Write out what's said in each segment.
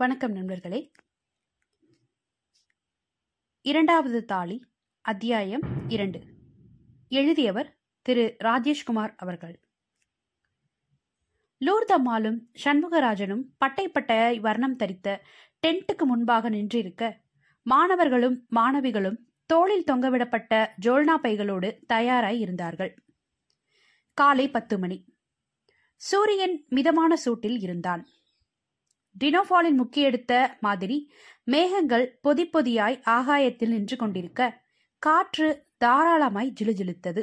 வணக்கம் நண்பர்களே. இரண்டாவது தாளி அத்தியாயம் இரண்டு. எழுதியவர் திரு. ராஜேஷ்குமார் அவர்கள். லூர்தம்மாலும் சண்முகராஜனும் பட்டை பட்டையாய் வர்ணம் தரித்த டென்ட்டுக்கு முன்பாக நின்றிருக்க மாணவர்களும் மாணவிகளும் தோளில் தொங்கவிடப்பட்ட ஜோல்னா பைகளோடு தயாராய் இருந்தார்கள். காலை பத்து மணி. சூரியன் மிதமான சூட்டில் இருந்தான். டினோஃபாலின் முக்கியெடுத்த மாதிரி மேகங்கள் பொதி பொதியாய் ஆகாயத்தில் நின்று கொண்டிருக்க காற்று தாராளமாய் ஜிலுஜிலுத்தது.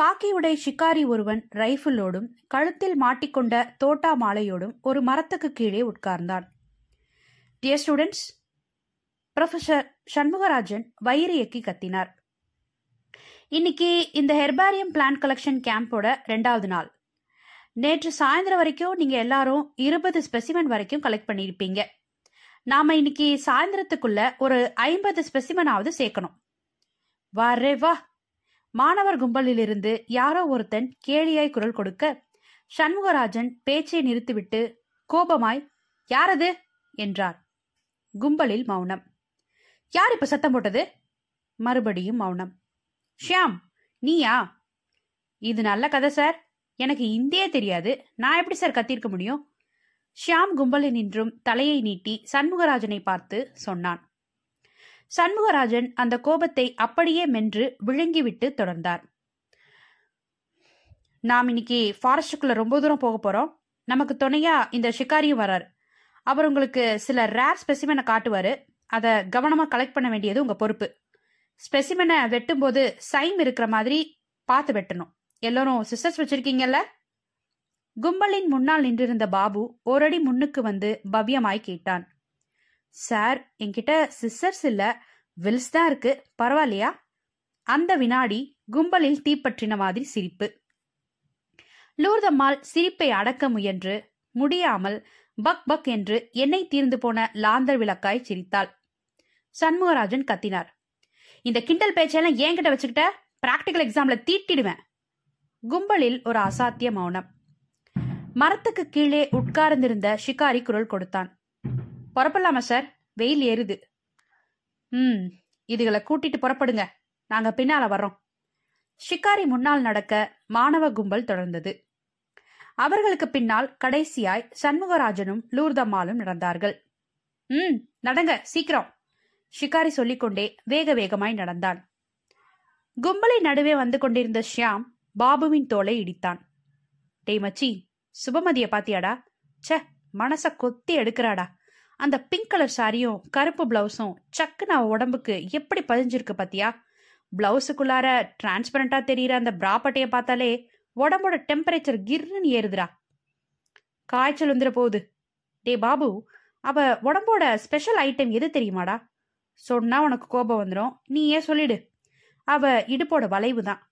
காக்கியுடை ஷிக்காரி ஒருவன் ரைஃபிளோடும் கழுத்தில் மாட்டிக்கொண்ட தோட்டா மாலையோடும் ஒரு மரத்துக்கு கீழே உட்கார்ந்தான். டியர் ஸ்டூடெண்ட்ஸ் ப்ரொஃபசர் சண்முகராஜன் வயிறு இயக்கி கத்தினார். இன்னைக்கு இந்த ஹெர்பாரியம் பிளான்ட் கலெக்ஷன் கேம்போட ரெண்டாவது நாள். நேற்று சாயந்தரம் வரைக்கும் நீங்க எல்லாரும் இருபது ஸ்பெசிமன் வரைக்கும் கலெக்ட் பண்ணியிருப்பீங்க. நாம இன்னைக்கு சாயந்தரத்துக்குள்ள ஒரு ஐம்பது ஸ்பெசிமனாவது சேர்க்கணும். வரே வா! மாணவர் கும்பலிலிருந்து யாரோ ஒருத்தன் கேலியாய் குரல் கொடுக்க சண்முகராஜன் பேச்சை நிறுத்திவிட்டு கோபமாய் யாரது? என்றார். கும்பலில் மௌனம். யார் இப்ப சத்தம் போட்டது? மறுபடியும் மௌனம். ஷியாம் நீயா? இது நல்ல கதை சார். எனக்கு இந்தியே தெரியாது. நான் எப்படி சார் கத்திருக்க முடியும்? ஷியாம் கும்பலில் நின்றும் தலையை நீட்டி சண்முகராஜனை பார்த்து சொன்னான். சண்முகராஜன் அந்த கோபத்தை அப்படியே மென்று விழுங்கிவிட்டு தொடர்ந்தார். நாம் இன்னைக்கு ஃபாரஸ்டுக்குள்ள ரொம்ப தூரம் போக போறோம். நமக்கு துணையா இந்த ஷிகாரியும் வரார். அவர் உங்களுக்கு சில ரேர் ஸ்பெசிமெனை காட்டுவாரு. அதை கவனமா கலெக்ட் பண்ண வேண்டியது உங்க பொறுப்பு. ஸ்பெசிமெனை வெட்டும்போது சைம் இருக்கிற மாதிரி பார்த்து வெட்டணும். எல்லாரும் சிஸ்டர்ஸ் வச்சிருக்கீங்கல்ல? கும்பலின் முன்னால் நின்றிருந்த பாபு ஓரடி முன்னுக்கு வந்து பவ்யமாய் கேட்டான். சார் என்கிட்ட சிஸ்டர்ஸ் இல்ல வில்ஸ் தான் இருக்கு. பரவாயில்லையா? அந்த வினாடி கும்பலில் தீப்பற்றின மாதிரி சிரிப்பு. லூர்தம்மாள் சிரிப்பை அடக்க முயன்று முடியாமல் பக் பக் என்று எண்ணெய் தீர்ந்து போன லாந்தர் விளக்காய் சிரித்தாள். சண்முகராஜன் கத்தினார். இந்த கிண்டல் பேச்செல்லாம் என்கிட்ட வச்சுக்கிட்ட? பிராக்டிக்கல் எக்ஸாம்ல தீட்டிடுவேன். கும்பலில் ஒரு அசாத்திய மௌனம். மரத்துக்கு கீழே உட்கார்ந்திருந்த ஷிகாரி குரல் கொடுத்தான். புறப்படலாமா சார்? வெயில் ஏறுது. ம் இதுகளை கூட்டிட்டு புறப்படுங்க. நாங்க பின்னால வர்றோம். ஷிகாரி முன்னால் நடக்க மாணவ கும்பல் தொடர்ந்தது. அவர்களுக்கு பின்னால் கடைசியாய் சண்முகராஜனும் லூர்தம்மாலும் நடந்தார்கள். ம் நடங்க சீக்கிரம் ஷிகாரி சொல்லிக்கொண்டே வேக வேகமாய் நடந்தான். கும்பலை நடுவே வந்து கொண்டிருந்த ஷியாம் பாபுவின் தோலை இடித்தான். டேய் மச்சி சுபமதிய பாத்தியாடா? ச்சே மனச கொத்தி எடுக்கிறாடா. அந்த பிங்க் கலர் சாரியும் கருப்பு பிளவுஸும் சக்குன்னு அவ உடம்புக்கு எப்படி பதிஞ்சிருக்கு பாத்தியா? பிளவுஸுக்குள்ளார டிரான்ஸ்பரண்டா தெரியுற அந்த பிராப்பட்டைய பார்த்தாலே உடம்போட டெம்பரேச்சர் கிர்னு ஏறுதுடா. காய்ச்சல் வந்துட போகுது. டே பாபு அவ உடம்போட ஸ்பெஷல் ஐட்டம் எது தெரியுமாடா? சொன்னா உனக்கு கோபம் வந்துடும் நீ ஏன் சொல்லிடு. அவ இடுப்போட வளைவு தான்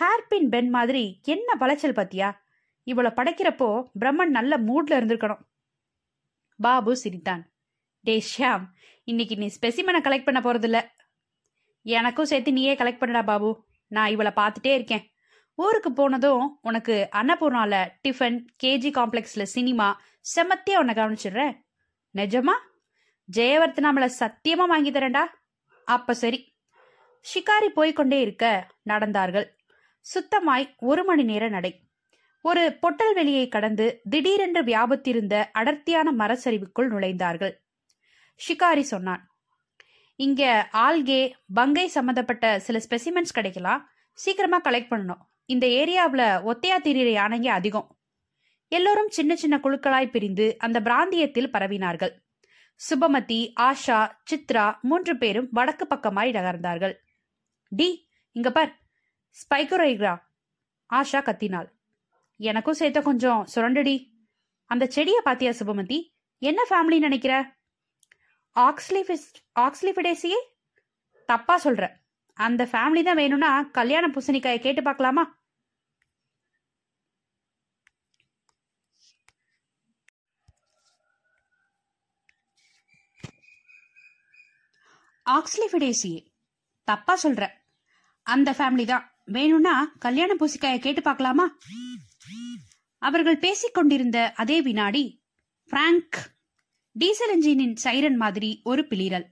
ஹேர்பின் பென் மாதிரி என்ன வளைச்சல் பத்தியா? இவளை படைக்கிறப்போ பிரம்மன் நல்ல மூட்ல இருந்திருக்கணும். பாபு சிரித்தான். டே ஷியாம் இன்னைக்கு நீ ஸ்பெசிமனை கலெக்ட் பண்ண போறதில்ல. எனக்கும் சேர்த்து நீயே கலெக்ட் பண்ணடா பாபு. நான் இவளை பார்த்துட்டே இருக்கேன். ஊருக்கு போனதும் உனக்கு அன்னபூர்ணால டிஃபன் கேஜி காம்ப்ளெக்ஸ்ல சினிமா செமத்தியா உன்னை கவனிச்சிடுறேன் நிஜமா? ஜெயவர்த்தனாமல சத்தியமா வாங்கி தரேன்டா. அப்ப சரி. ஷிகாரி போய்கொண்டே இருக்க நடந்தார்கள். சுத்தமாய் ஒரு மணி நேர நடை. ஒரு பொட்டல் வெளியை கடந்து திடீரென்று வியாபத்திருந்த அடர்த்தியான மரச்சரிவுக்குள் நுழைந்தார்கள். ஷிகாரி சொன்னான் இங்க ஆல்கே பங்கை சம்பந்தப்பட்ட சில ஸ்பெசிமென்ஸ் கிடைக்கலாம் சீக்கிரமா கலெக்ட் பண்ணணும். இந்த ஏரியாவில் ஒத்தையா திரியிற யானைங்க அதிகம். எல்லோரும் சின்ன சின்ன குழுக்களாய் பிரிந்து அந்த பிராந்தியத்தில் பரவினார்கள். சுபமதி ஆஷா சித்ரா மூன்று பேரும் வடக்கு பக்கமாய் நகர்ந்தார்கள். டி இங்க பார். ஸ்பைக்குரைக்ரா ஆஷா கத்தினாள். எனக்கும் சேர்த்த கொஞ்சம் சுரண்டுடி. அந்த செடியை பாத்தியா சுபமதி? என்ன ஃபேமிலி நினைக்கிற? ஆக்ஸ்லிஃபிஸ் ஆக்ஸ்லிஃபிடேசியே தப்பா சொல்ற. அந்த ஃபேமிலி தான் வேணும்னா கல்யாண பூசணிக்காயை கேட்டு பார்க்கலாமா? ஆக்ஸ்லிஃபிடேசியே தப்பா சொல்ற. அந்த ஃபேமிலி தான். வேணும்னா கல்யாண பூசிக்காயை கேட்டு பார்க்கலாமா? அவர்கள் பேசிக் கொண்டிருந்த அதே வினாடி பிராங்க் டீசல் என்ஜினின் சைரன் மாதிரி ஒரு பிளிரல்.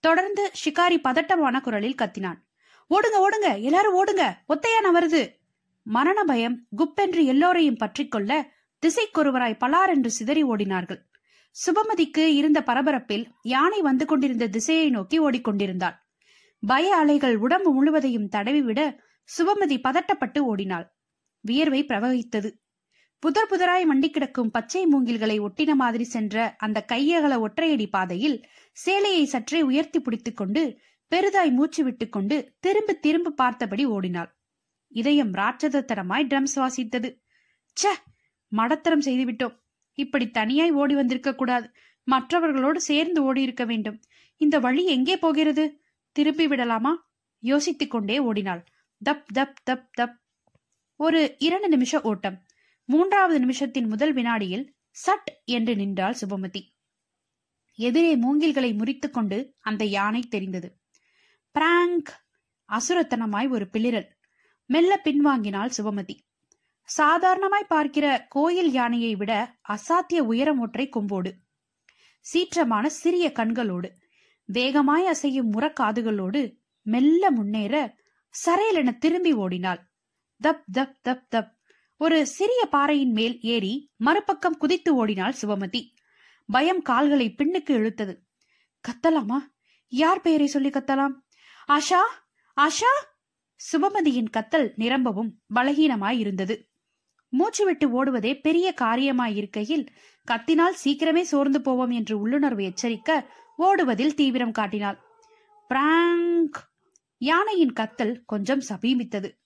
தொடர்ந்து ஷிகாரி பதட்டமான குரலில் கத்தினான். ஓடுங்க ஓடுங்க எல்லாரும் ஓடுங்க ஒத்தையான வருது மரண பயம் குப்பென்று எல்லோரையும் பற்றிக்கொள்ள திசைக்கொருவராய் பலார் என்று சிதறி ஓடினார்கள். சுபமதிக்கு இருந்த பரபரப்பில் யானை வந்து கொண்டிருந்த திசையை நோக்கி ஓடிக்கொண்டிருந்தாள். பய அலைகள் உடம்பு முழுவதையும் தடவிவிட சுபமதி பதட்டப்பட்டு ஓடினாள். வியர்வை பிரவகித்தது. புதர் புதராய் மண்டி கிடக்கும் பச்சை மூங்கில்களை ஒட்டின மாதிரி சென்ற அந்த கையகல ஒற்றையடி பாதையில் சேலையை சற்றே உயர்த்தி பிடித்துக் கொண்டு பெரிதாய் மூச்சு விட்டுக்கொண்டு திரும்ப திரும்ப பார்த்தபடி ஓடினாள். இதயம் ராட்சதத்தனமாய் ட்ரம்ஸ் வாசித்தது. ச்ச! மடத்தரம் செய்துவிட்டோம். இப்படி தனியாய் ஓடி வந்திருக்க கூடாது. மற்றவர்களோடு சேர்ந்து ஓடி இருக்க வேண்டும். இந்த வழி எங்கே போகிறது? திருப்பி விடலாமா? யோசித்துக் கொண்டே ஓடினாள். தப் தப் தப் தப். ஒரு இரண்டு நிமிஷ ஓட்டம். மூன்றாவது நிமிஷத்தின் முதல் வினாடியில் சட் என்று நின்றாள் சுபமதி. எதிரே மூங்கில்களை முறித்துக்கொண்டு அந்த யானை தெரிந்தது. பிராங்க்! அசுரத்தனமாய் ஒரு பிளிரல் மெல்ல பின்வாங்கினாள் சுபமதி. சாதாரணமாய் பார்க்கிற கோயில் யானையை விட அசாத்திய உயரம் ஒற்றை கொம்போடு. சீற்றமான சிறிய கண்களோடு வேகமாய் அசையும் முறக்காதுகளோடு மெல்ல முன்னேற சரையலென திரும்பி ஓடினாள். தப் தப் தப் தப். ஒரு சிறிய பாறையின் மேல் ஏறி மறுபக்கம் குதித்து ஓடினாள் சிவமதி. பயம் கால்களை பின்னுக்கு இழுத்தது. கத்தலாமா? யார் பெயரை சொல்லி கத்தலாம்? ஆஷா? ஆஷா? சுபமதியின் கத்தல் நிரம்பவும் பலகீனமாய் இருந்தது. மூச்சு விட்டு ஓடுவதே பெரிய காரியமாய் இருக்கையில் கத்தினால் சீக்கிரமே சோர்ந்து போவோம் என்று உள்ளுணர்வு எச்சரிக்க ஓடுவதில் தீவிரம் காட்டினாள். பிராங்க்! யானையின் கத்தல் கொஞ்சம் சபீமித்தது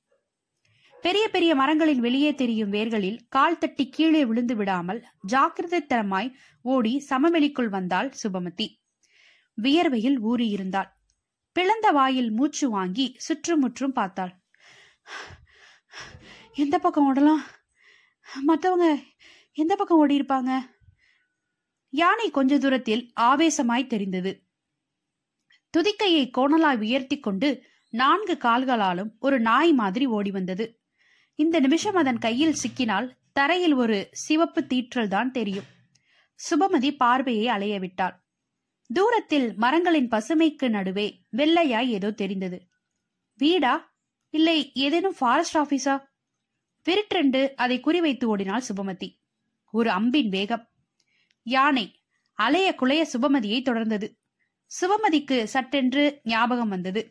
பெரிய பெரிய மரங்களின் வெளியே தெரியும் வேர்களில் கால் தட்டி கீழே விழுந்து விடாமல் ஜாக்கிரதைத்தனமாய் ஓடி சமவெளிக்குள் வந்தாள் சுபமதி. வியர்வையில் ஊறியிருந்தாள். பிளந்த வாயில் மூச்சு வாங்கி சுற்றுமுற்றும் பார்த்தாள். எந்த பக்கம் ஓடலாம்? மற்றவங்க எந்த பக்கம் ஓடி இருப்பாங்க யானை கொஞ்ச தூரத்தில் ஆவேசமாய் தெரிந்தது. துதிக்கையை கோணலாய் உயர்த்தி கொண்டு நான்கு கால்களாலும் ஒரு நாய் மாதிரி ஓடி வந்தது இந்த நிமிஷம் அதன் கையில் சிக்கினால் தரையில் ஒரு சிவப்பு தீற்றல் தான் தெரியும். சுபமதி பார்வையை அலைய விட்டாள். தூரத்தில் மரங்களின் பசுமைக்கு நடுவே வெள்ளையாய் ஏதோ தெரிந்தது. வீடா? இல்லை ஏதேனும் ஃபாரஸ்ட் ஆபீஸா விருட்டென்று அதை குறிவைத்து ஓடினாள் சுபமதி. ஒரு அம்பின் வேகம். யானை அலைய குலைய சுபமதியை தொடர்ந்தது. சிவமதிக்கு சட்டென்று ஞாபகம் வந்தது.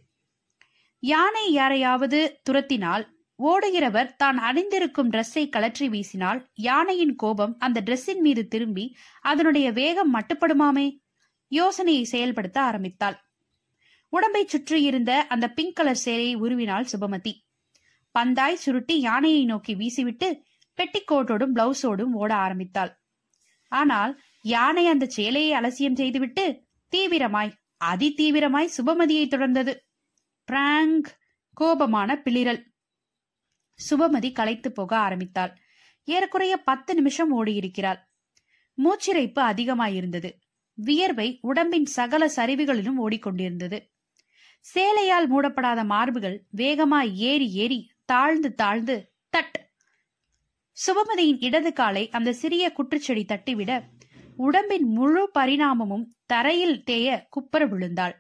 யானை யாரையாவது துரத்தினால் ஓடுகிறவர் தான் அணிந்திருக்கும் டிரெஸ்ஸை கலற்றி வீசினால் யானையின் கோபம் அந்த டிரெஸ்ஸின் மீது திரும்பி அதனுடைய வேகம் மட்டுப்படுமாமே? யோசனையை செயல்படுத்த ஆரம்பித்தாள். உடம்பை சுற்றியிருந்த அந்த பிங்க் கலர் சேலையை உருவினாள் சுபமதி பந்தாய் சுருட்டி யானையை நோக்கி வீசிவிட்டு பெட்டிக்கோட்டோடும் பிளவுஸோடும் ஓட ஆரம்பித்தாள். ஆனால் யானை அந்த சேலையை அலசியம் செய்துவிட்டு தீவிரமாய் அதி தீவிரமாய் சுபமதியை தொடர்ந்தது. பிராங்க் கோபமான பிளிரல். சுபமதி களைத்து போக ஆரம்பித்தாள். ஏறக்குறைய பத்து நிமிஷம் ஓடியிருக்கிறாள். மூச்சிறைப்பு அதிகமாயிருந்தது. வியர்வை உடம்பின் சகல சரிவுகளிலும் ஓடிக்கொண்டிருந்தது. சேலையால் மூடப்படாத மார்புகள் வேகமாய் ஏறி ஏறி தாழ்ந்து தாழ்ந்து தட். சுபமதியின் இடது காலை அந்த சிறிய குற்றுச்செடி தட்டிவிட உடம்பின் முழு பரிணாமமும் தரையில் தேய குப்பர விழுந்தாள்.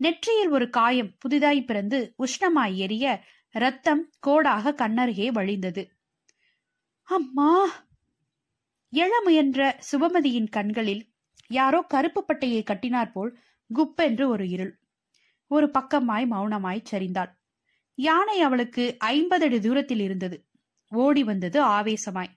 நெற்றியில் ஒரு காயம் புதிதாய் பிறந்து உஷ்ணமாய் எரிய ரத்தம் கோடாக கண்ணருகே வழிந்தது. அம்மா! எழ முயன்ற சுபமதியின் கண்களில் யாரோ கருப்பு பட்டையை கட்டினார் போல் குப்பென்று ஒரு இருள். ஒரு பக்கமாய் மௌனமாய் சரிந்தாள். யானை அவளுக்கு ஐம்பது அடி தூரத்தில் இருந்தது. ஓடி வந்தது ஆவேசமாய்.